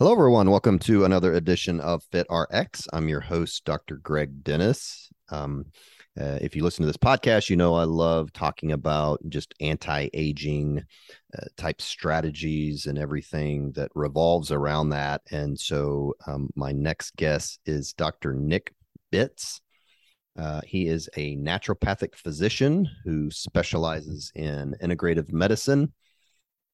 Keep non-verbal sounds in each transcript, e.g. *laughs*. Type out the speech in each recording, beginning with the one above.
Hello, everyone. Welcome to another edition of FitRx. I'm your host, Dr. Greg Dennis. Um, uh, if you listen to this podcast, you know I love talking about just anti aging uh, type strategies and everything that revolves around that. And so, um, my next guest is Dr. Nick Bitz. Uh, he is a naturopathic physician who specializes in integrative medicine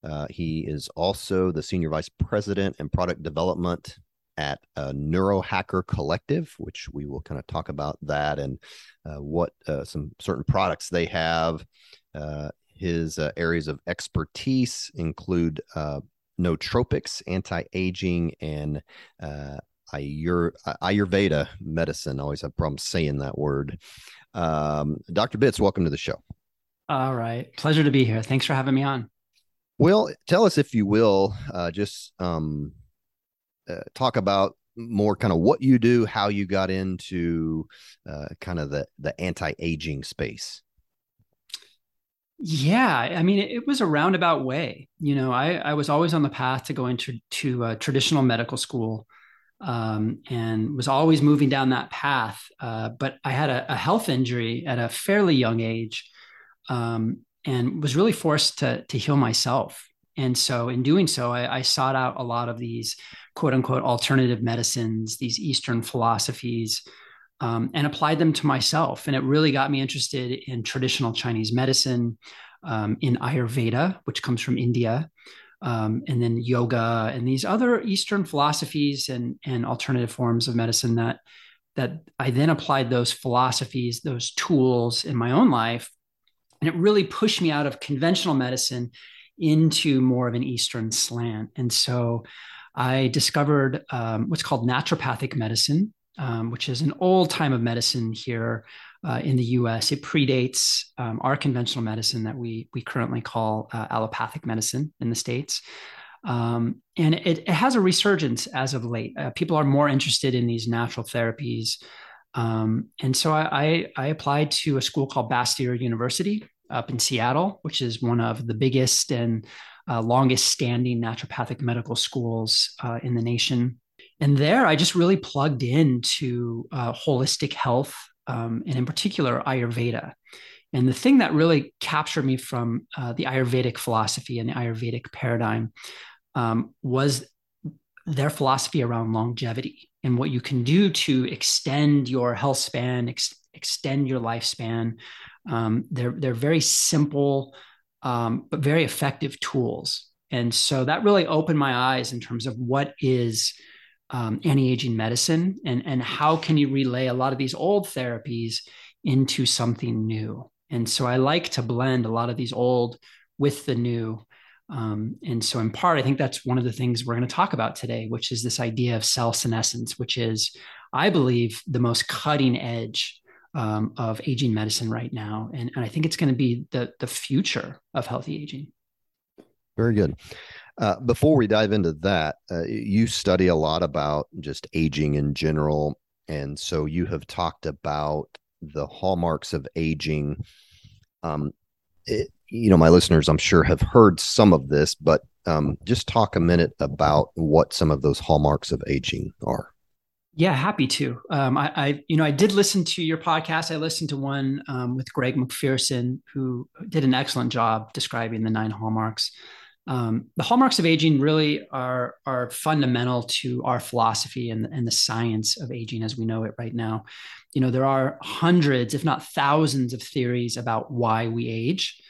uh, he is also the senior vice president and product development at uh, Neurohacker Collective, which we will kind of talk about that and uh, what uh, some certain products they have. Uh, his uh, areas of expertise include uh, nootropics, anti-aging, and Ayur- Ayurveda medicine. I always have problems saying that word. Um, Dr. Bitz, welcome to the show. All right. Pleasure to be here. Thanks for having me on. Well, tell us if you will, uh, just um, uh, talk about more kind of what you do, how you got into uh, kind of the the anti aging space. Yeah, I mean, it, was a roundabout way. You know, I I was always on the path to going to uh, traditional medical school, um, and was always moving down that path. Uh, but I had a, a, health injury at a fairly young age, um, and was really forced to to heal myself. And so, in doing so, I, I, sought out a lot of these quote unquote alternative medicines, these Eastern philosophies, um, and applied them to myself. And it really got me interested in traditional Chinese medicine, um, in Ayurveda, which comes from India, um, and then yoga and these other Eastern philosophies and, and alternative forms of medicine that that I then applied those philosophies, those tools in my own life and it really pushed me out of conventional medicine into more of an Eastern slant. And so I discovered um, what's called naturopathic medicine, um, which is an old time of medicine here uh, in the US. It predates um, our conventional medicine that we, we currently call uh, allopathic medicine in the States. Um, and it, it, has a resurgence as of late. Uh, people are more interested in these natural therapies. Um, and so I, I, I, applied to a school called Bastyr University, up in Seattle, which is one of the biggest and uh, longest standing naturopathic medical schools uh, in the nation. And there, I just really plugged into uh, holistic health, um, and in particular, Ayurveda. And the thing that really captured me from uh, the Ayurvedic philosophy and the Ayurvedic paradigm um, was their philosophy around longevity and what you can do to extend your health span, ex- extend your lifespan, um, they're they're very simple um, but very effective tools, and so that really opened my eyes in terms of what is um, anti-aging medicine and and how can you relay a lot of these old therapies into something new. And so I like to blend a lot of these old with the new. Um, and so, in part, I think that's one of the things we're going to talk about today, which is this idea of cell senescence, which is, I believe, the most cutting edge um, of aging medicine right now, and, and I think it's going to be the the future of healthy aging. Very good. Uh, before we dive into that, uh, you study a lot about just aging in general, and so you have talked about the hallmarks of aging. Um, it, you know, my listeners, I'm sure, have heard some of this, but um, just talk a minute about what some of those hallmarks of aging are. Yeah, happy to. Um, I, I, you know, I did listen to your podcast. I listened to one um, with Greg McPherson, who did an excellent job describing the nine hallmarks. Um, the hallmarks of aging really are are fundamental to our philosophy and, and the science of aging as we know it right now. You know, there are hundreds, if not thousands, of theories about why we age,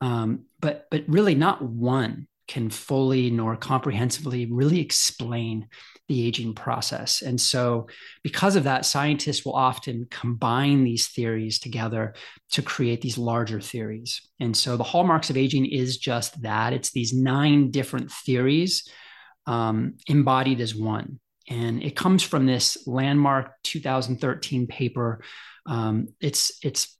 um, but but really not one can fully nor comprehensively really explain the aging process. And so, because of that, scientists will often combine these theories together to create these larger theories. And so, the hallmarks of aging is just that it's these nine different theories um, embodied as one. And it comes from this landmark 2013 paper. Um, it's, it's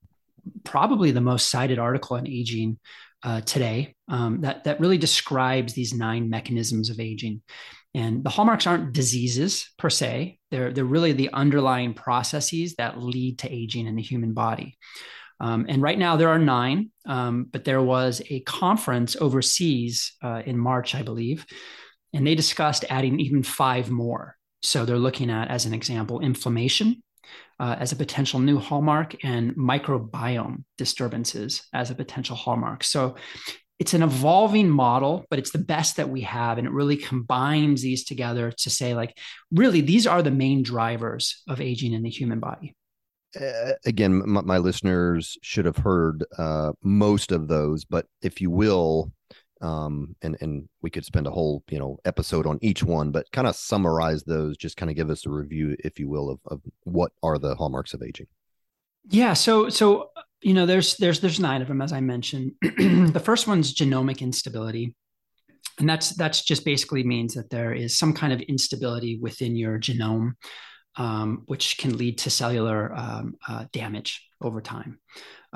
probably the most cited article on aging uh, today um, that, that really describes these nine mechanisms of aging. And the hallmarks aren't diseases per se, they're, they're really the underlying processes that lead to aging in the human body. Um, and right now there are nine, um, but there was a conference overseas uh, in March, I believe, and they discussed adding even five more. So they're looking at, as an example, inflammation uh, as a potential new hallmark and microbiome disturbances as a potential hallmark. So it's an evolving model, but it's the best that we have. And it really combines these together to say, like, really, these are the main drivers of aging in the human body. Uh, again, my, my, listeners should have heard uh, most of those, but if you will, um, and and we could spend a whole you know episode on each one, but kind of summarize those. Just kind of give us a review, if you will, of, of what are the hallmarks of aging. Yeah, so so you know, there's there's there's nine of them as I mentioned. *clears throat* the first one's genomic instability, and that's that's just basically means that there is some kind of instability within your genome, um, which can lead to cellular um, uh, damage over time.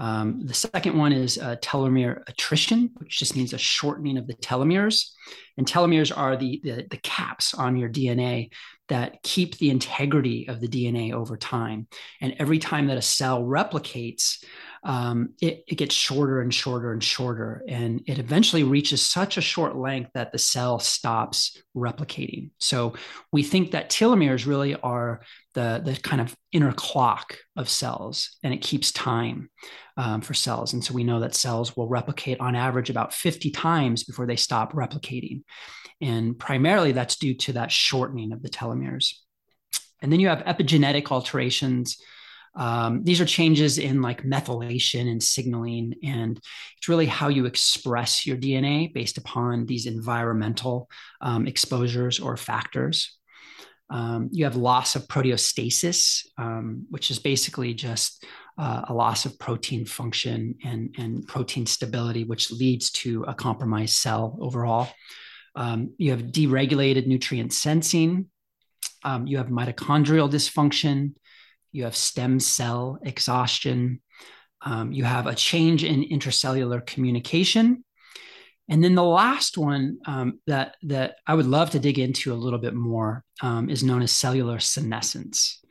Um, the second one is uh, telomere attrition, which just means a shortening of the telomeres. And telomeres are the, the, the caps on your DNA that keep the integrity of the DNA over time. And every time that a cell replicates, um, it, it, gets shorter and shorter and shorter. And it eventually reaches such a short length that the cell stops replicating. So we think that telomeres really are the, the kind of inner clock of cells, and it keeps time um, for cells. And so we know that cells will replicate on average about 50 times before they stop replicating. And primarily that's due to that shortening of the telomeres. And then you have epigenetic alterations um, these are changes in like methylation and signaling, and it's really how you express your DNA based upon these environmental um, exposures or factors. Um, you have loss of proteostasis, um, which is basically just uh, a loss of protein function and, and protein stability, which leads to a compromised cell overall. Um, you have deregulated nutrient sensing. Um, you have mitochondrial dysfunction you have stem cell exhaustion, um, you have a change in intracellular communication. And then the last one um, that, that I would love to dig into a little bit more um, is known as cellular senescence.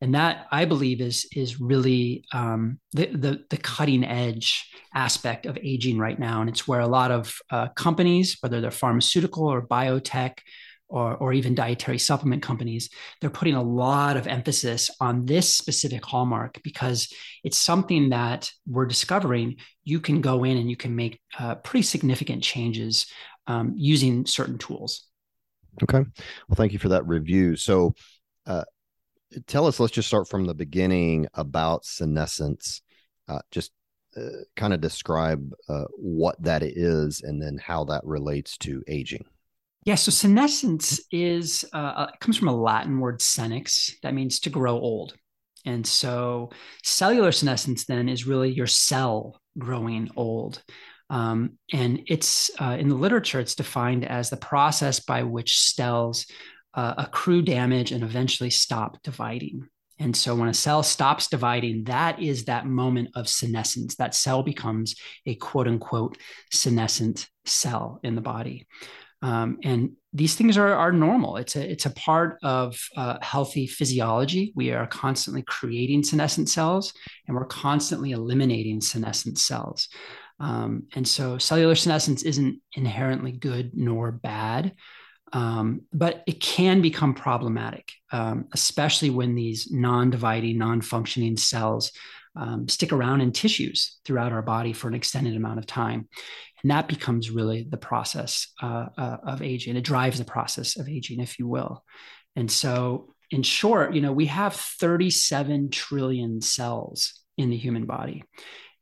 And that I believe is, is really um, the, the, the, cutting edge aspect of aging right now. And it's where a lot of uh, companies, whether they're pharmaceutical or biotech, or, or even dietary supplement companies, they're putting a lot of emphasis on this specific hallmark because it's something that we're discovering you can go in and you can make uh, pretty significant changes um, using certain tools. Okay. Well, thank you for that review. So, uh, tell us, let's just start from the beginning about senescence. Uh, just uh, kind of describe uh, what that is and then how that relates to aging. Yeah, so senescence is uh, uh comes from a Latin word senex that means to grow old, and so cellular senescence then is really your cell growing old, um, and it's uh, in the literature it's defined as the process by which cells uh, accrue damage and eventually stop dividing. And so when a cell stops dividing, that is that moment of senescence. That cell becomes a quote unquote senescent cell in the body. Um, and these things are, are normal. It's a, it's a part of uh, healthy physiology. We are constantly creating senescent cells and we're constantly eliminating senescent cells. Um, and so cellular senescence isn't inherently good nor bad, um, but it can become problematic, um, especially when these non dividing, non functioning cells um, stick around in tissues throughout our body for an extended amount of time. And that becomes really the process uh, uh, of aging. It drives the process of aging, if you will. And so, in short, you know, we have 37 trillion cells in the human body.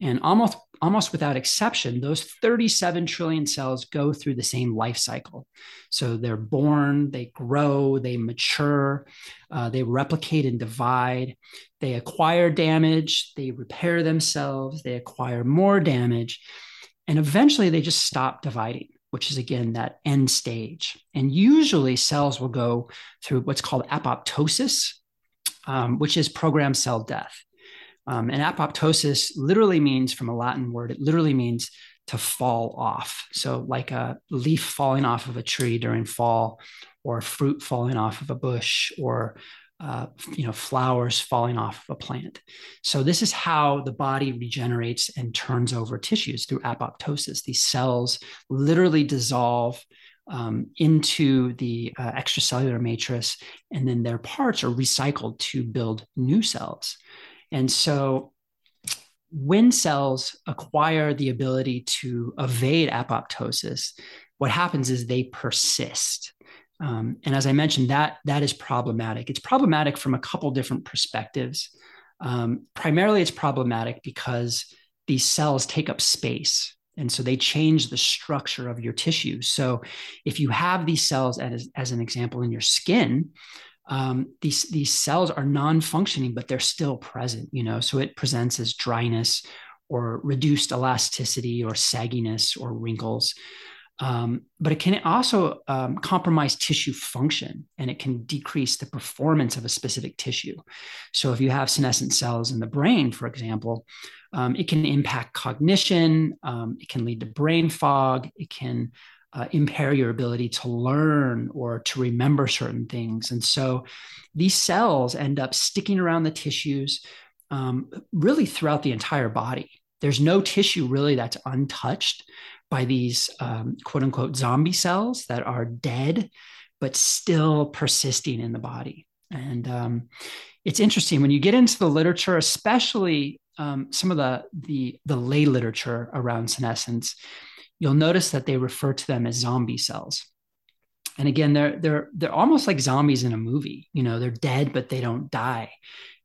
And almost, almost without exception, those 37 trillion cells go through the same life cycle. So they're born, they grow, they mature, uh, they replicate and divide, they acquire damage, they repair themselves, they acquire more damage, and eventually they just stop dividing which is again that end stage. And usually cells will go through what's called apoptosis, um, which is programmed cell death. Um, and apoptosis literally means from a Latin word, it literally means to fall off. So, like a leaf falling off of a tree during fall, or fruit falling off of a bush, or uh, you know flowers falling off of a plant. So this is how the body regenerates and turns over tissues through apoptosis. These cells literally dissolve um, into the uh, extracellular matrix, and then their parts are recycled to build new cells. And so when cells acquire the ability to evade apoptosis, what happens is they persist. Um, and as I mentioned, that that is problematic. It's problematic from a couple different perspectives. Um, primarily, it's problematic because these cells take up space, and so they change the structure of your tissue. So, if you have these cells, as, as an example, in your skin, um, these these cells are non-functioning, but they're still present. You know, so it presents as dryness or reduced elasticity or sagginess or wrinkles. Um, but it can also um, compromise tissue function and it can decrease the performance of a specific tissue. So, if you have senescent cells in the brain, for example, um, it can impact cognition, um, it can lead to brain fog, it can uh, impair your ability to learn or to remember certain things. And so these cells end up sticking around the tissues um, really throughout the entire body. There's no tissue really that's untouched by these um, quote unquote zombie cells that are dead, but still persisting in the body. And um, it's interesting when you get into the literature, especially um, some of the, the, the lay literature around senescence you'll notice that they refer to them as zombie cells. And again, they're they're they're almost like zombies in a movie. You know, they're dead, but they don't die.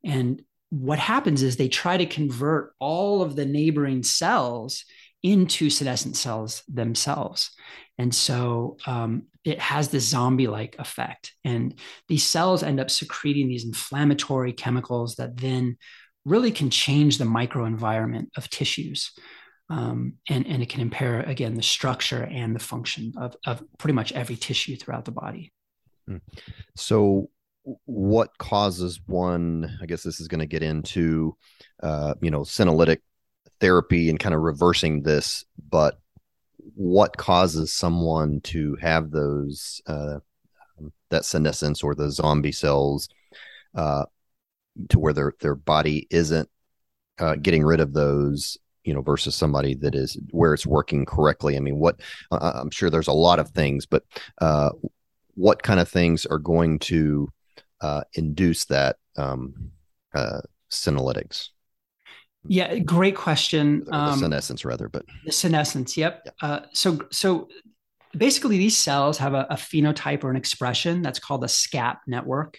And what happens is they try to convert all of the neighboring cells into senescent cells themselves. And so um, it has this zombie like effect. And these cells end up secreting these inflammatory chemicals that then really can change the microenvironment of tissues um, and, and it can impair again the structure and the function of, of pretty much every tissue throughout the body hmm. so what causes one i guess this is going to get into uh, you know senolytic therapy and kind of reversing this but what causes someone to have those uh, that senescence or the zombie cells uh, to where their their body isn't uh, getting rid of those you know versus somebody that is where it's working correctly. I mean what uh, i'm sure there's a lot of things but uh, what kind of things are going to uh, induce that um, uh, senolytics yeah great question. Um, senescence rather but the senescence yep. Yeah. Uh, so so basically these cells have a, a phenotype or an expression that's called a SCAP network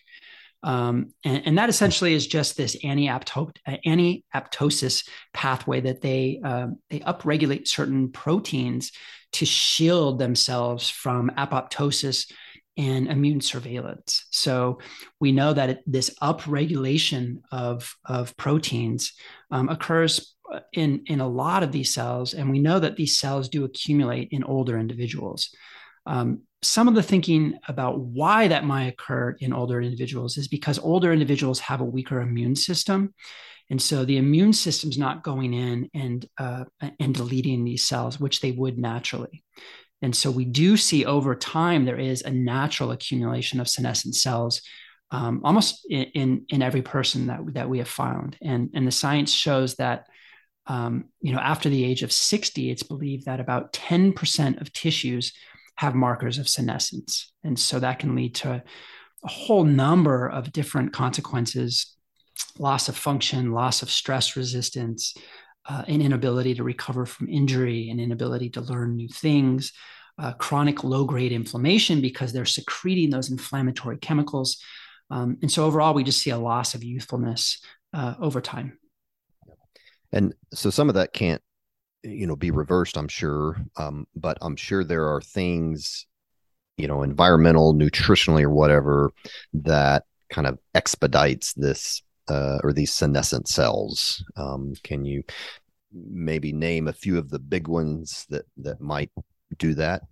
um, and, and, that essentially is just this anti-apoptosis pathway that they uh, they upregulate certain proteins to shield themselves from apoptosis and immune surveillance. So we know that it, this upregulation of, of proteins um, occurs in, in a lot of these cells, and we know that these cells do accumulate in older individuals. Um, some of the thinking about why that might occur in older individuals is because older individuals have a weaker immune system. And so the immune system's not going in and, uh, and deleting these cells, which they would naturally. And so we do see over time there is a natural accumulation of senescent cells um, almost in, in, in every person that, that we have found. And, and the science shows that um, you know after the age of 60, it's believed that about 10% of tissues have markers of senescence. And so that can lead to a whole number of different consequences loss of function, loss of stress resistance, uh, an inability to recover from injury, an inability to learn new things, uh, chronic low grade inflammation because they're secreting those inflammatory chemicals. Um, and so overall, we just see a loss of youthfulness uh, over time. And so some of that can't, you know, be reversed, I'm sure. Um, but I'm sure there are things, you know, environmental, nutritionally, or whatever, that kind of expedites this uh, or these senescent cells. Um, can you maybe name a few of the big ones that that might do that?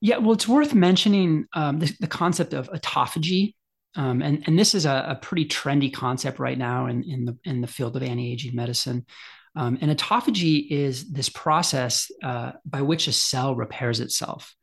Yeah, well, it's worth mentioning um, the, the, concept of autophagy, um, and and this is a, a, pretty trendy concept right now in in the in the field of anti aging medicine. Um, and autophagy is this process uh, by which a cell repairs itself.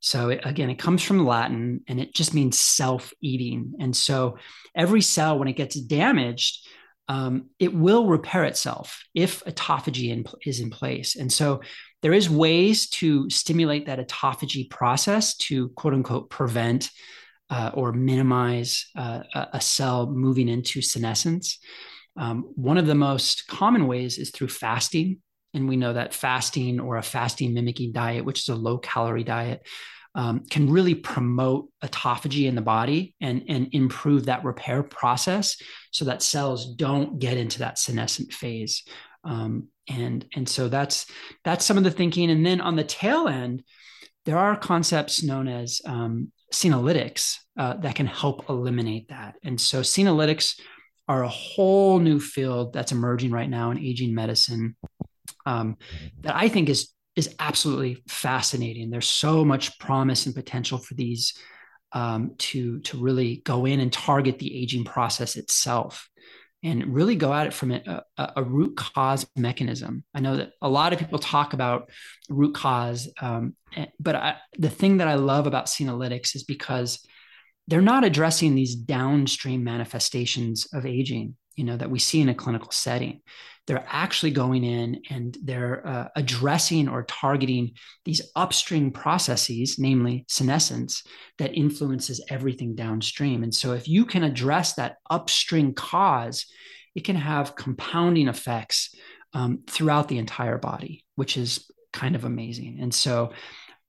So it, again, it comes from Latin, and it just means self eating. And so every cell, when it gets damaged, um, it will repair itself if autophagy in, is in place. And so there is ways to stimulate that autophagy process to quote unquote prevent uh, or minimize uh, a cell moving into senescence. Um, one of the most common ways is through fasting. And we know that fasting or a fasting mimicking diet, which is a low calorie diet, um, can really promote autophagy in the body and, and improve that repair process so that cells don't get into that senescent phase. Um, and and so that's that's some of the thinking and then on the tail end there are concepts known as um, senolytics uh, that can help eliminate that and so senolytics are a whole new field that's emerging right now in aging medicine um, that i think is is absolutely fascinating there's so much promise and potential for these um, to to really go in and target the aging process itself and really go at it from a, a, a, root cause mechanism. I know that a lot of people talk about root cause, um, eh, but I, the thing that I love about Senolytics is because they're not addressing these downstream manifestations of aging, you know, that we see in a clinical setting they're actually going in and they're uh, addressing or targeting these upstream processes, namely senescence, that influences everything downstream. And so, if you can address that upstream cause, it can have compounding effects um, throughout the entire body, which is kind of amazing. And so,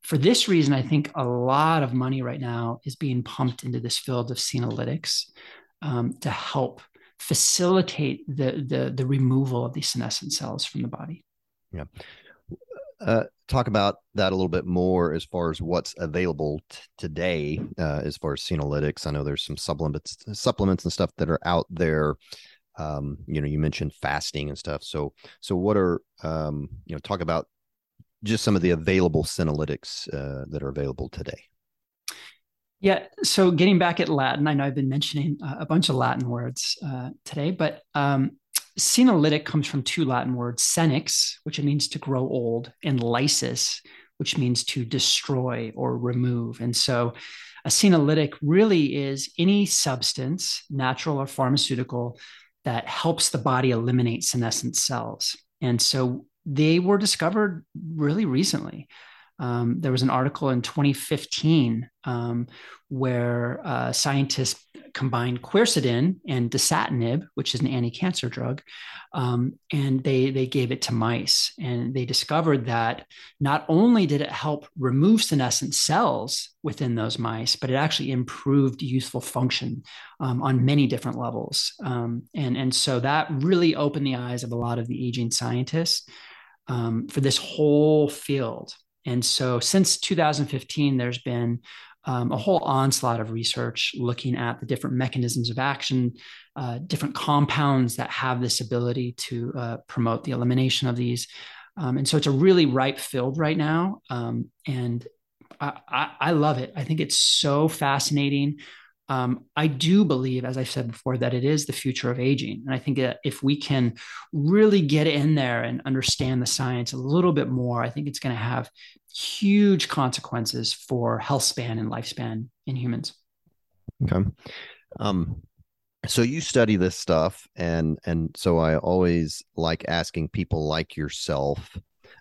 for this reason, I think a lot of money right now is being pumped into this field of senolytics um, to help facilitate the, the, the removal of these senescent cells from the body. Yeah. Uh, talk about that a little bit more as far as what's available t- today uh, as far as senolytics. I know there's some supplements, supplements and stuff that are out there. Um, you know, you mentioned fasting and stuff. So, so what are um, you know? Talk about just some of the available senolytics uh, that are available today. Yeah. So getting back at Latin, I know I've been mentioning uh, a bunch of Latin words uh, today, but um, senolytic comes from two Latin words, senex, which means to grow old, and lysis, which means to destroy or remove. And so a senolytic really is any substance, natural or pharmaceutical, that helps the body eliminate senescent cells. And so they were discovered really recently. Um, there was an article in 2015 um, where uh, scientists combined quercetin and dasatinib, which is an anti-cancer drug, um, and they they gave it to mice, and they discovered that not only did it help remove senescent cells within those mice, but it actually improved youthful function um, on many different levels, um, and and so that really opened the eyes of a lot of the aging scientists um, for this whole field. And so since 2015, there's been um, a whole onslaught of research looking at the different mechanisms of action, uh, different compounds that have this ability to uh, promote the elimination of these. Um, and so it's a really ripe field right now. Um, and I, I, I, love it. I think it's so fascinating. Um, I do believe, as I said before, that it is the future of aging. And I think that if we can really get in there and understand the science a little bit more, I think it's going to have huge consequences for health span and lifespan in humans. Okay. Um, so you study this stuff and and so I always like asking people like yourself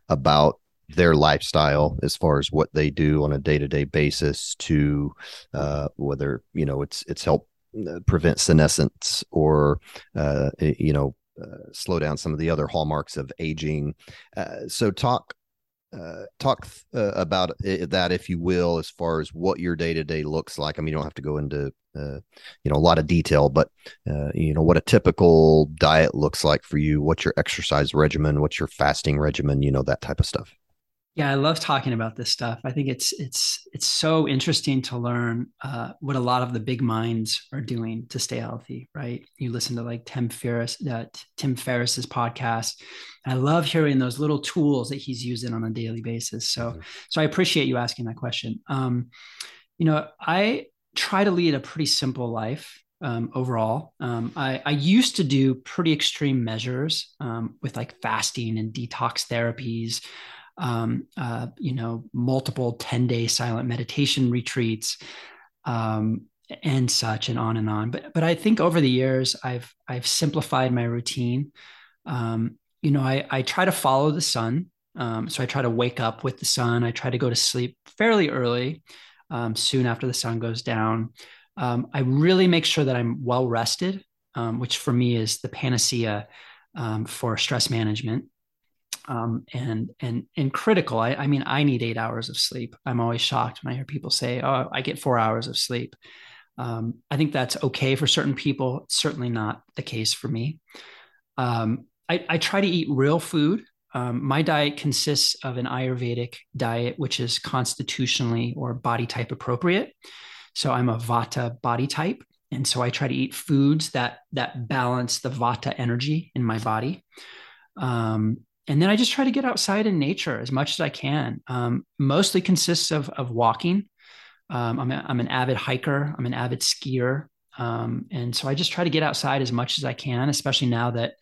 about their lifestyle as far as what they do on a day-to-day basis to uh, whether you know it's it's help uh, prevent senescence or uh, you know uh, slow down some of the other hallmarks of aging uh, so talk uh, talk about that, if you will, as far as what your day to day looks like. I mean, you don't have to go into you know a lot of detail, but you know what a typical diet looks like for you. What's your exercise regimen? What's your fasting regimen? You know that type of stuff. Yeah, I love talking about this stuff. I think it's it's it's so interesting to learn uh, what a lot of the big minds are doing to stay healthy. Right? You listen to like Tim Ferriss, uh, Tim Ferriss's podcast. I love hearing those little tools that he's using on a daily basis. So, mm-hmm. so I appreciate you asking that question. Um, you know, I try to lead a pretty simple life. Um, overall. Um, I, I, used to do pretty extreme measures um, with like fasting and detox therapies um, uh, you know, multiple 10 day silent meditation retreats, um, and such and on and on. But, but I think over the years, I've, I've simplified my routine. Um, you know, I, I try to follow the sun. Um, so I try to wake up with the sun. I try to go to sleep fairly early, um, soon after the sun goes down. Um, I really make sure that I'm well rested, which for me is the panacea for stress management um, and and and critical. I, I mean, I need eight hours of sleep. I'm always shocked when I hear people say, "Oh, I get four hours of sleep." Um, I think that's okay for certain people. It's certainly not the case for me. Um, I, I, try to eat real food. Um, my diet consists of an Ayurvedic diet, which is constitutionally or body type appropriate. So I'm a Vata body type, and so I try to eat foods that that balance the Vata energy in my body. Um, and then I just try to get outside in nature as much as I can. Um, mostly consists of of walking. Um, I'm, a, I'm an avid hiker. I'm an avid skier, um, and so I just try to get outside as much as I can, especially now that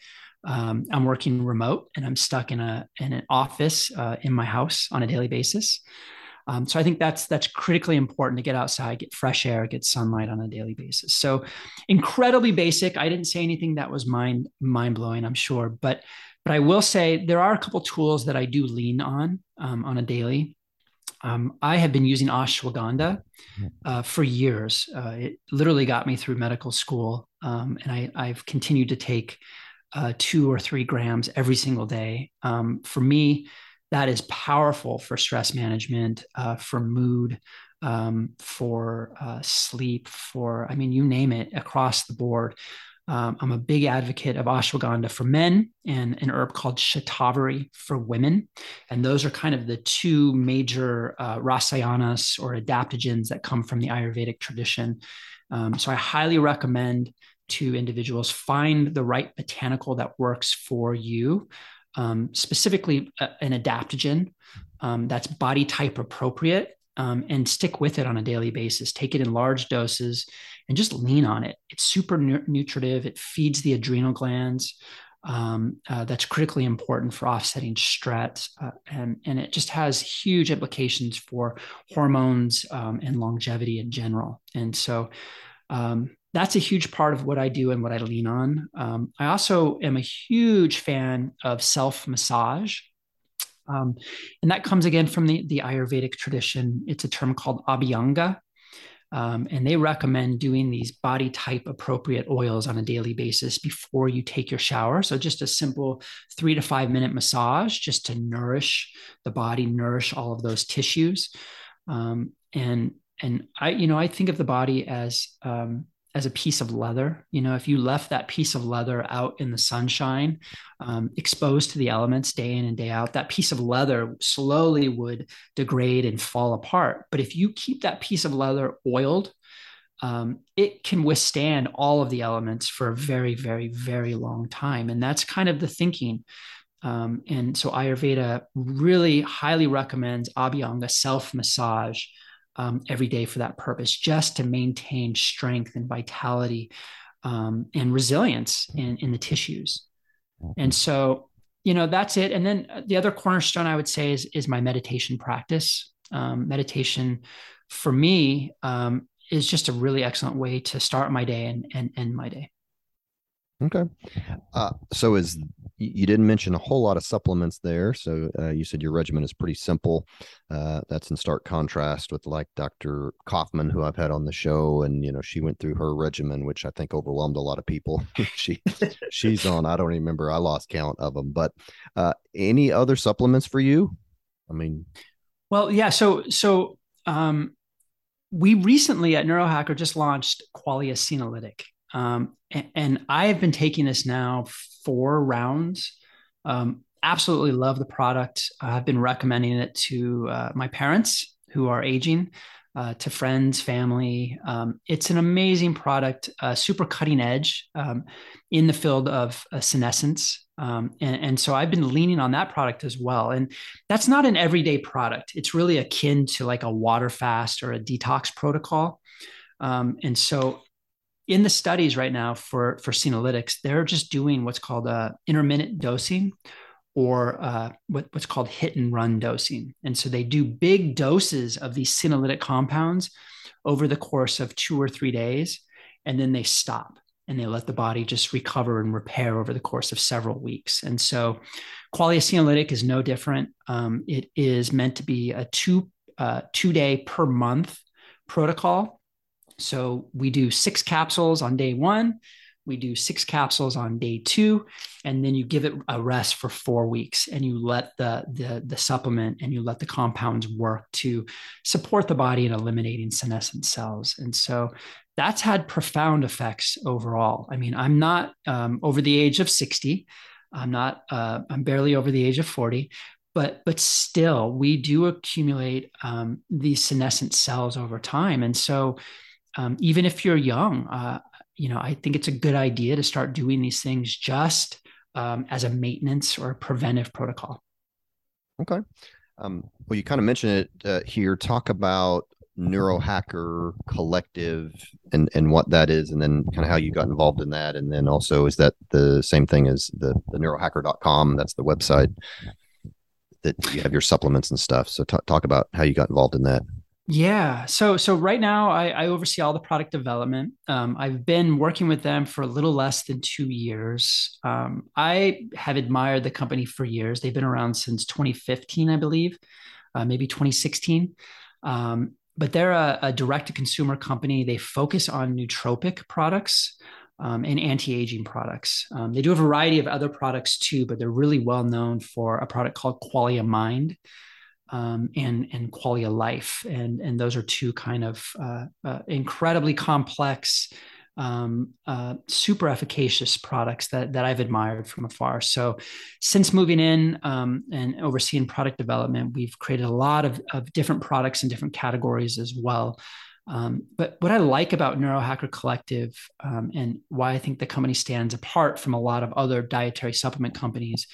um, I'm working remote and I'm stuck in a in an office uh, in my house on a daily basis. Um, so I think that's that's critically important to get outside, get fresh air, get sunlight on a daily basis. So incredibly basic. I didn't say anything that was mind mind blowing, I'm sure, but but I will say there are a couple tools that I do lean on um, on a daily. Um, I have been using ashwagandha uh, for years. Uh, it literally got me through medical school, um, and I, have continued to take uh, two or three grams every single day. Um, for me, that is powerful for stress management, uh, for mood, um, for uh, sleep, for I mean, you name it across the board. Um, I'm a big advocate of ashwagandha for men and an herb called shatavari for women. And those are kind of the two major uh, rasayanas or adaptogens that come from the Ayurvedic tradition. Um, so I highly recommend to individuals find the right botanical that works for you, um, specifically uh, an adaptogen um, that's body type appropriate um, and stick with it on a daily basis. Take it in large doses and just lean on it. It's super nutritive. It feeds the adrenal glands. Um, uh, that's critically important for offsetting stress, uh, and and it just has huge implications for hormones um, and longevity in general. And so. Um, that's a huge part of what I do and what I lean on. Um, I also am a huge fan of self massage. Um, and that comes again from the, the Ayurvedic tradition. It's a term called Abhyanga. Um, and they recommend doing these body type appropriate oils on a daily basis before you take your shower. So, just a simple three to five minute massage just to nourish the body, nourish all of those tissues. Um, and and I, you know, I think of the body as um, as a piece of leather. You know, if you left that piece of leather out in the sunshine, um, exposed to the elements day in and day out, that piece of leather slowly would degrade and fall apart. But if you keep that piece of leather oiled, um, it can withstand all of the elements for a very, very, very long time. And that's kind of the thinking. Um, and so Ayurveda really highly recommends Abhyanga self massage um, every day for that purpose, just to maintain strength and vitality um, and resilience in, in the tissues. And so, you know, that's it. And then the other cornerstone I would say is, is my meditation practice. Um, meditation for me um, is just a really excellent way to start my day and, and end my day. Okay. Uh, so is you didn't mention a whole lot of supplements there. So uh, you said your regimen is pretty simple. Uh, that's in stark contrast with like Dr. Kaufman, who I've had on the show, and you know she went through her regimen, which I think overwhelmed a lot of people. *laughs* she she's on. I don't remember. I lost count of them. But uh, any other supplements for you? I mean, well, yeah. So, so um, we recently at Neurohacker just launched Qualia Senolytic. Um, and, and, I have been taking this now four rounds. Um, absolutely love the product. I've been recommending it to uh, my parents who are aging, uh, to friends, family. Um, it's an amazing product, uh, super cutting edge um, in the field of uh, senescence. Um, and, and, so I've been leaning on that product as well. And that's not an everyday product. It's really akin to like a water fast or a detox protocol. Um, and so in the studies right now for, for senolytics, they're just doing what's called a uh, intermittent dosing or uh, what, what's called hit and run dosing. And so they do big doses of these senolytic compounds over the course of two or three days, and then they stop and they let the body just recover and repair over the course of several weeks. And so, Qualia Senolytic is no different. Um, it is meant to be a two uh, two day per month protocol. So we do six capsules on day one. We do six capsules on day two, and then you give it a rest for four weeks, and you let the the, the supplement and you let the compounds work to support the body in eliminating senescent cells. And so that's had profound effects overall. I mean, I'm not um, over the age of 60. I'm not, uh, I'm barely over the age of 40, but, but still we do accumulate um, these senescent cells over time. And so um, even if you're young, uh, you know, I think it's a good idea to start doing these things just um, as a maintenance or a preventive protocol. Okay. Um, well, you kind of mentioned it uh, here. Talk about neurohacker collective and and what that is and then kind of how you got involved in that and then also is that the same thing as the the neurohacker.com that's the website that you have your supplements and stuff so t- talk about how you got involved in that yeah so so right now i, I oversee all the product development um, i've been working with them for a little less than two years um, i have admired the company for years they've been around since 2015 i believe uh, maybe 2016 um, but they're a, a direct to consumer company. They focus on nootropic products um, and anti aging products. Um, they do a variety of other products too, but they're really well known for a product called Qualia Mind. Um, and and of Life, and and those are two kind of uh, uh, incredibly complex um, uh, super efficacious products that that I've admired from afar. So, since moving in um, and overseeing product development, we've created a lot of, of different products in different categories as well. Um, but what I like about Neurohacker Collective um, and why I think the company stands apart from a lot of other dietary supplement companies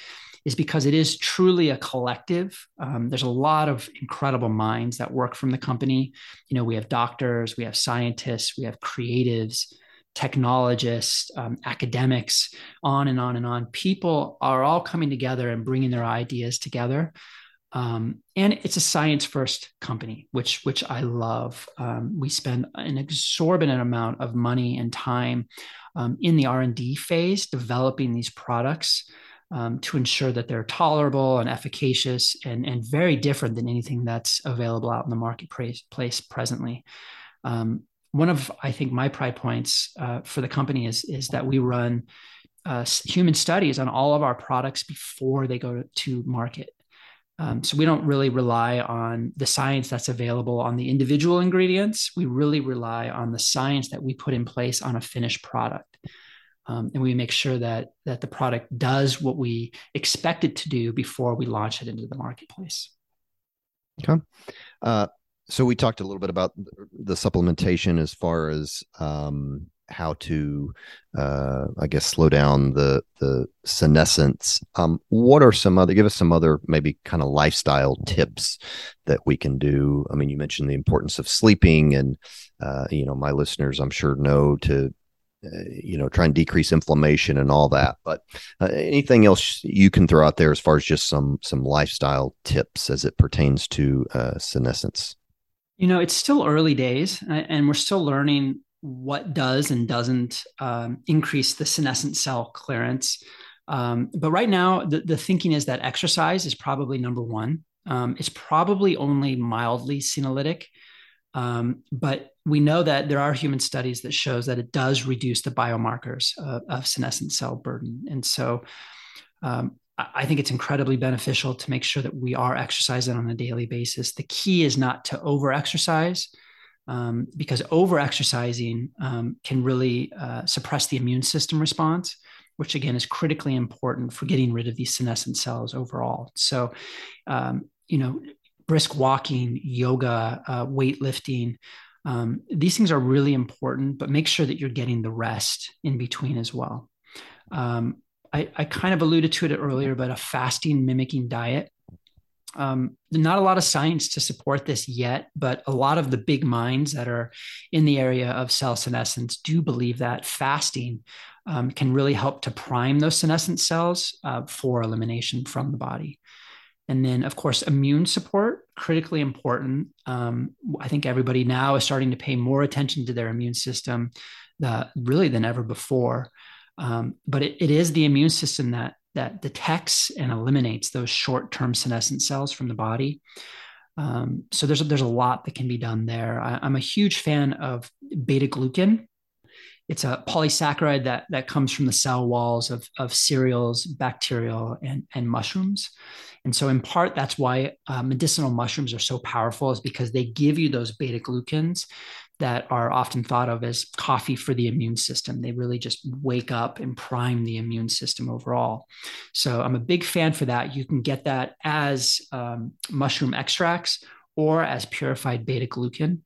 is because it is truly a collective. Um, there's a lot of incredible minds that work from the company. You know, we have doctors, we have scientists, we have creatives, technologists, um, academics, on and on and on. People are all coming together and bringing their ideas together. Um, and it's a science first company, which which I love. Um, we spend an exorbitant amount of money and time um, in the R and D phase developing these products. Um, to ensure that they're tolerable and efficacious and, and very different than anything that's available out in the marketplace presently. Um, one of I think my pride points uh, for the company is is that we run uh, human studies on all of our products before they go to market. Um, so we don't really rely on the science that's available on the individual ingredients. We really rely on the science that we put in place on a finished product. Um, and we make sure that that the product does what we expect it to do before we launch it into the marketplace. Okay. Uh, so we talked a little bit about the supplementation as far as um, how to, uh, I guess, slow down the the senescence. Um, what are some other? Give us some other maybe kind of lifestyle tips that we can do. I mean, you mentioned the importance of sleeping, and uh, you know, my listeners, I'm sure, know to you know try and decrease inflammation and all that but uh, anything else you can throw out there as far as just some some lifestyle tips as it pertains to uh, senescence you know, it's still early days, and we're still learning what does and doesn't um, increase the senescent cell clearance. Um, but right now, the, the thinking is that exercise is probably number one. Um, it's probably only mildly senolytic, um, but we know that there are human studies that shows that it does reduce the biomarkers of, of senescent cell burden. And so, um, I think it's incredibly beneficial to make sure that we are exercising on a daily basis. The key is not to over exercise um, because over exercising um, can really uh, suppress the immune system response, which again is critically important for getting rid of these senescent cells overall. So, um, you know, brisk walking, yoga, uh, weightlifting, um, these things are really important, but make sure that you're getting the rest in between as well. Um, I, I kind of alluded to it earlier, but a fasting mimicking diet. Um, not a lot of science to support this yet, but a lot of the big minds that are in the area of cell senescence do believe that fasting um, can really help to prime those senescent cells uh, for elimination from the body. And then, of course, immune support, critically important. Um, I think everybody now is starting to pay more attention to their immune system, uh, really than ever before. Um, but it, it is the immune system that that detects and eliminates those short-term senescent cells from the body. Um, so there's there's a lot that can be done there. I, am a huge fan of beta glucan. It's a polysaccharide that that comes from the cell walls of, of cereals, bacterial, and, and mushrooms. And so, in part, that's why uh, medicinal mushrooms are so powerful, is because they give you those beta glucans that are often thought of as coffee for the immune system. They really just wake up and prime the immune system overall. So I'm a big fan for that. You can get that as um, mushroom extracts or as purified beta glucan.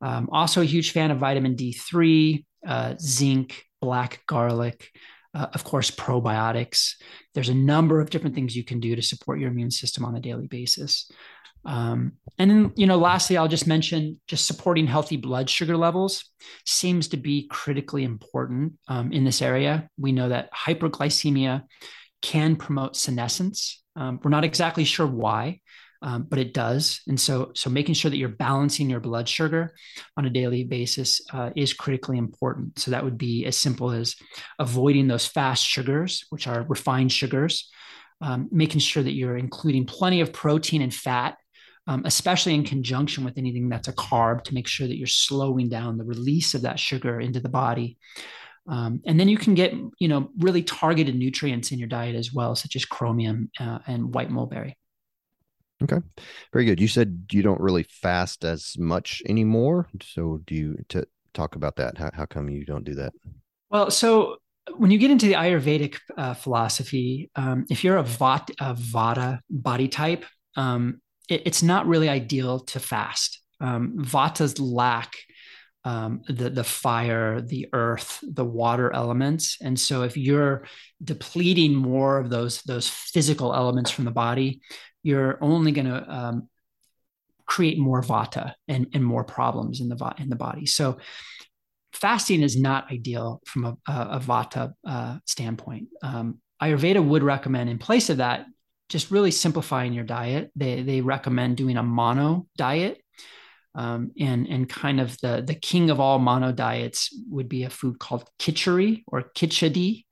Um, also, a huge fan of vitamin D3, uh, zinc, black garlic. Uh, of course, probiotics. There's a number of different things you can do to support your immune system on a daily basis. Um, and then, you know, lastly, I'll just mention just supporting healthy blood sugar levels seems to be critically important um, in this area. We know that hyperglycemia can promote senescence. Um, we're not exactly sure why, um, but it does. And so, so making sure that you're balancing your blood sugar on a daily basis uh, is critically important. So that would be as simple as avoiding those fast sugars, which are refined sugars. Um, making sure that you're including plenty of protein and fat um, especially in conjunction with anything that's a carb to make sure that you're slowing down the release of that sugar into the body. Um, and then you can get, you know, really targeted nutrients in your diet as well, such as chromium uh, and white mulberry. Okay, very good. You said you don't really fast as much anymore. So do you to talk about that? How, how come you don't do that? Well, so when you get into the Ayurvedic uh, philosophy, um, if you're a, Vata, a Vata body type, um, it, it's not really ideal to fast. Um, Vatas lack um, the the fire, the earth, the water elements, and so if you're depleting more of those those physical elements from the body, you're only going to um, create more vata and, and more problems in the in the body. So fasting is not ideal from a, a, vata uh, standpoint. Um, Ayurveda would recommend in place of that just really simplifying your diet. They they recommend doing a mono diet. Um, and and kind of the the king of all mono diets would be a food called khichdi or khichdi.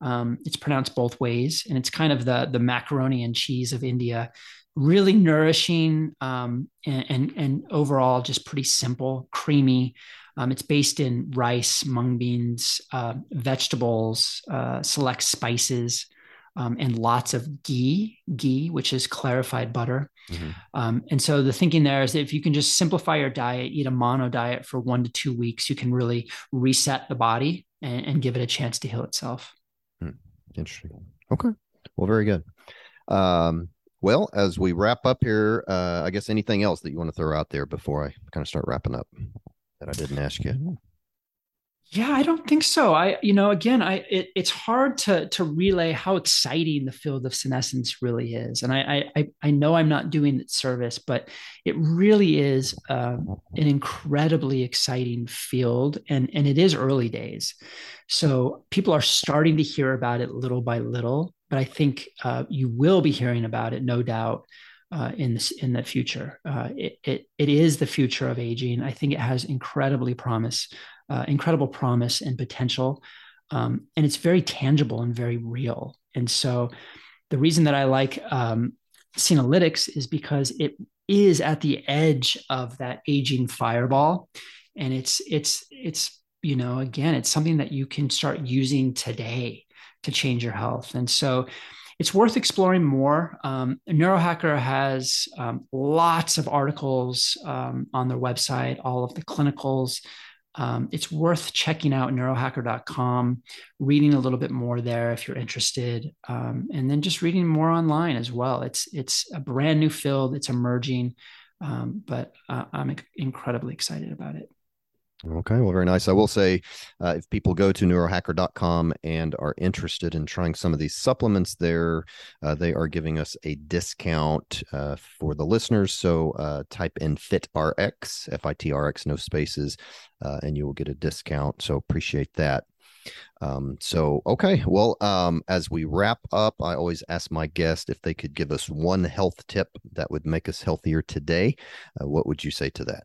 Um, it's pronounced both ways, and it's kind of the the macaroni and cheese of India. Really nourishing um, and, and, and overall just pretty simple, creamy. Um, it's based in rice, mung beans, uh, vegetables, uh, select spices um, and lots of ghee, ghee, which is clarified butter. Mm-hmm. Um, and so the thinking there is that if you can just simplify your diet, eat a mono diet for one to two weeks, you can really reset the body and, and give it a chance to heal itself. Hmm. Interesting. Okay. Well, very good. Um, well, as we wrap up here, uh, I guess anything else that you want to throw out there before I kind of start wrapping up that I didn't ask you? Yeah, I don't think so. I, you know, again, I it, it's hard to to relay how exciting the field of senescence really is, and I I I know I'm not doing it service, but it really is um, an incredibly exciting field, and and it is early days, so people are starting to hear about it little by little. But I think uh, you will be hearing about it, no doubt, uh, in this in the future. Uh, it, it it is the future of aging. I think it has incredibly promise uh, incredible promise and potential. Um, and it's very tangible and very real. And so the reason that I like um, Senolytics is because it is at the edge of that aging fireball. And it's, it's, it's, you know, again, it's something that you can start using today to change your health. And so it's worth exploring more. Um, Neurohacker has um, lots of articles um, on their website, all of the clinicals. Um, it's worth checking out neurohacker.com, reading a little bit more there if you're interested, um, and then just reading more online as well. It's it's a brand new field, it's emerging, um, but uh, I'm incredibly excited about it. Okay, well, very nice. I will say uh, if people go to neurohacker.com and are interested in trying some of these supplements there, uh, they are giving us a discount uh, for the listeners. So uh, type in FitRx, F I T R X, no spaces, uh, and you will get a discount. So appreciate that. Um, so, okay. Well, um, as we wrap up, I always ask my guest if they could give us one health tip that would make us healthier today. Uh, what would you say to that?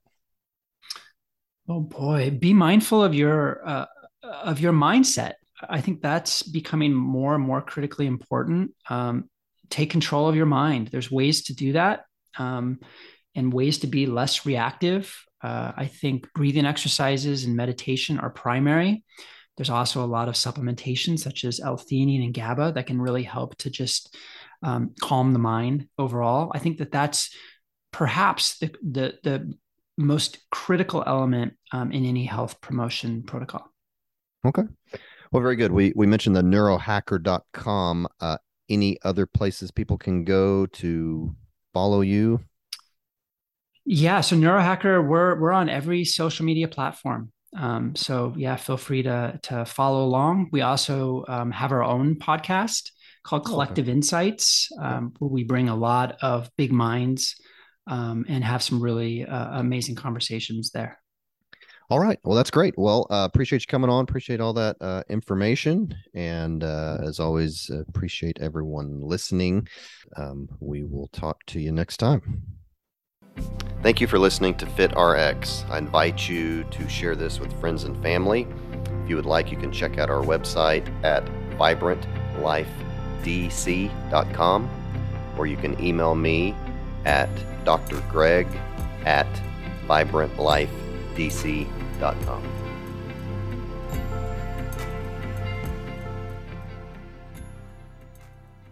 Oh boy, be mindful of your uh, of your mindset. I think that's becoming more and more critically important. Um, take control of your mind. There's ways to do that, um, and ways to be less reactive. Uh, I think breathing exercises and meditation are primary. There's also a lot of supplementation, such as L-theanine and GABA, that can really help to just um, calm the mind overall. I think that that's perhaps the the, the most critical element um, in any health promotion protocol. Okay. Well, very good. We we mentioned the neurohacker.com. Uh, any other places people can go to follow you? Yeah, so Neurohacker, we're we're on every social media platform. Um, so yeah, feel free to to follow along. We also um, have our own podcast called oh, Collective okay. Insights, um, where we bring a lot of big minds um, and have some really uh, amazing conversations there. All right. Well, that's great. Well, uh, appreciate you coming on. Appreciate all that uh, information. And uh, as always, appreciate everyone listening. Um, we will talk to you next time. Thank you for listening to FitRx. I invite you to share this with friends and family. If you would like, you can check out our website at vibrantlifedc.com or you can email me at drgreg at vibrantlifedc.com.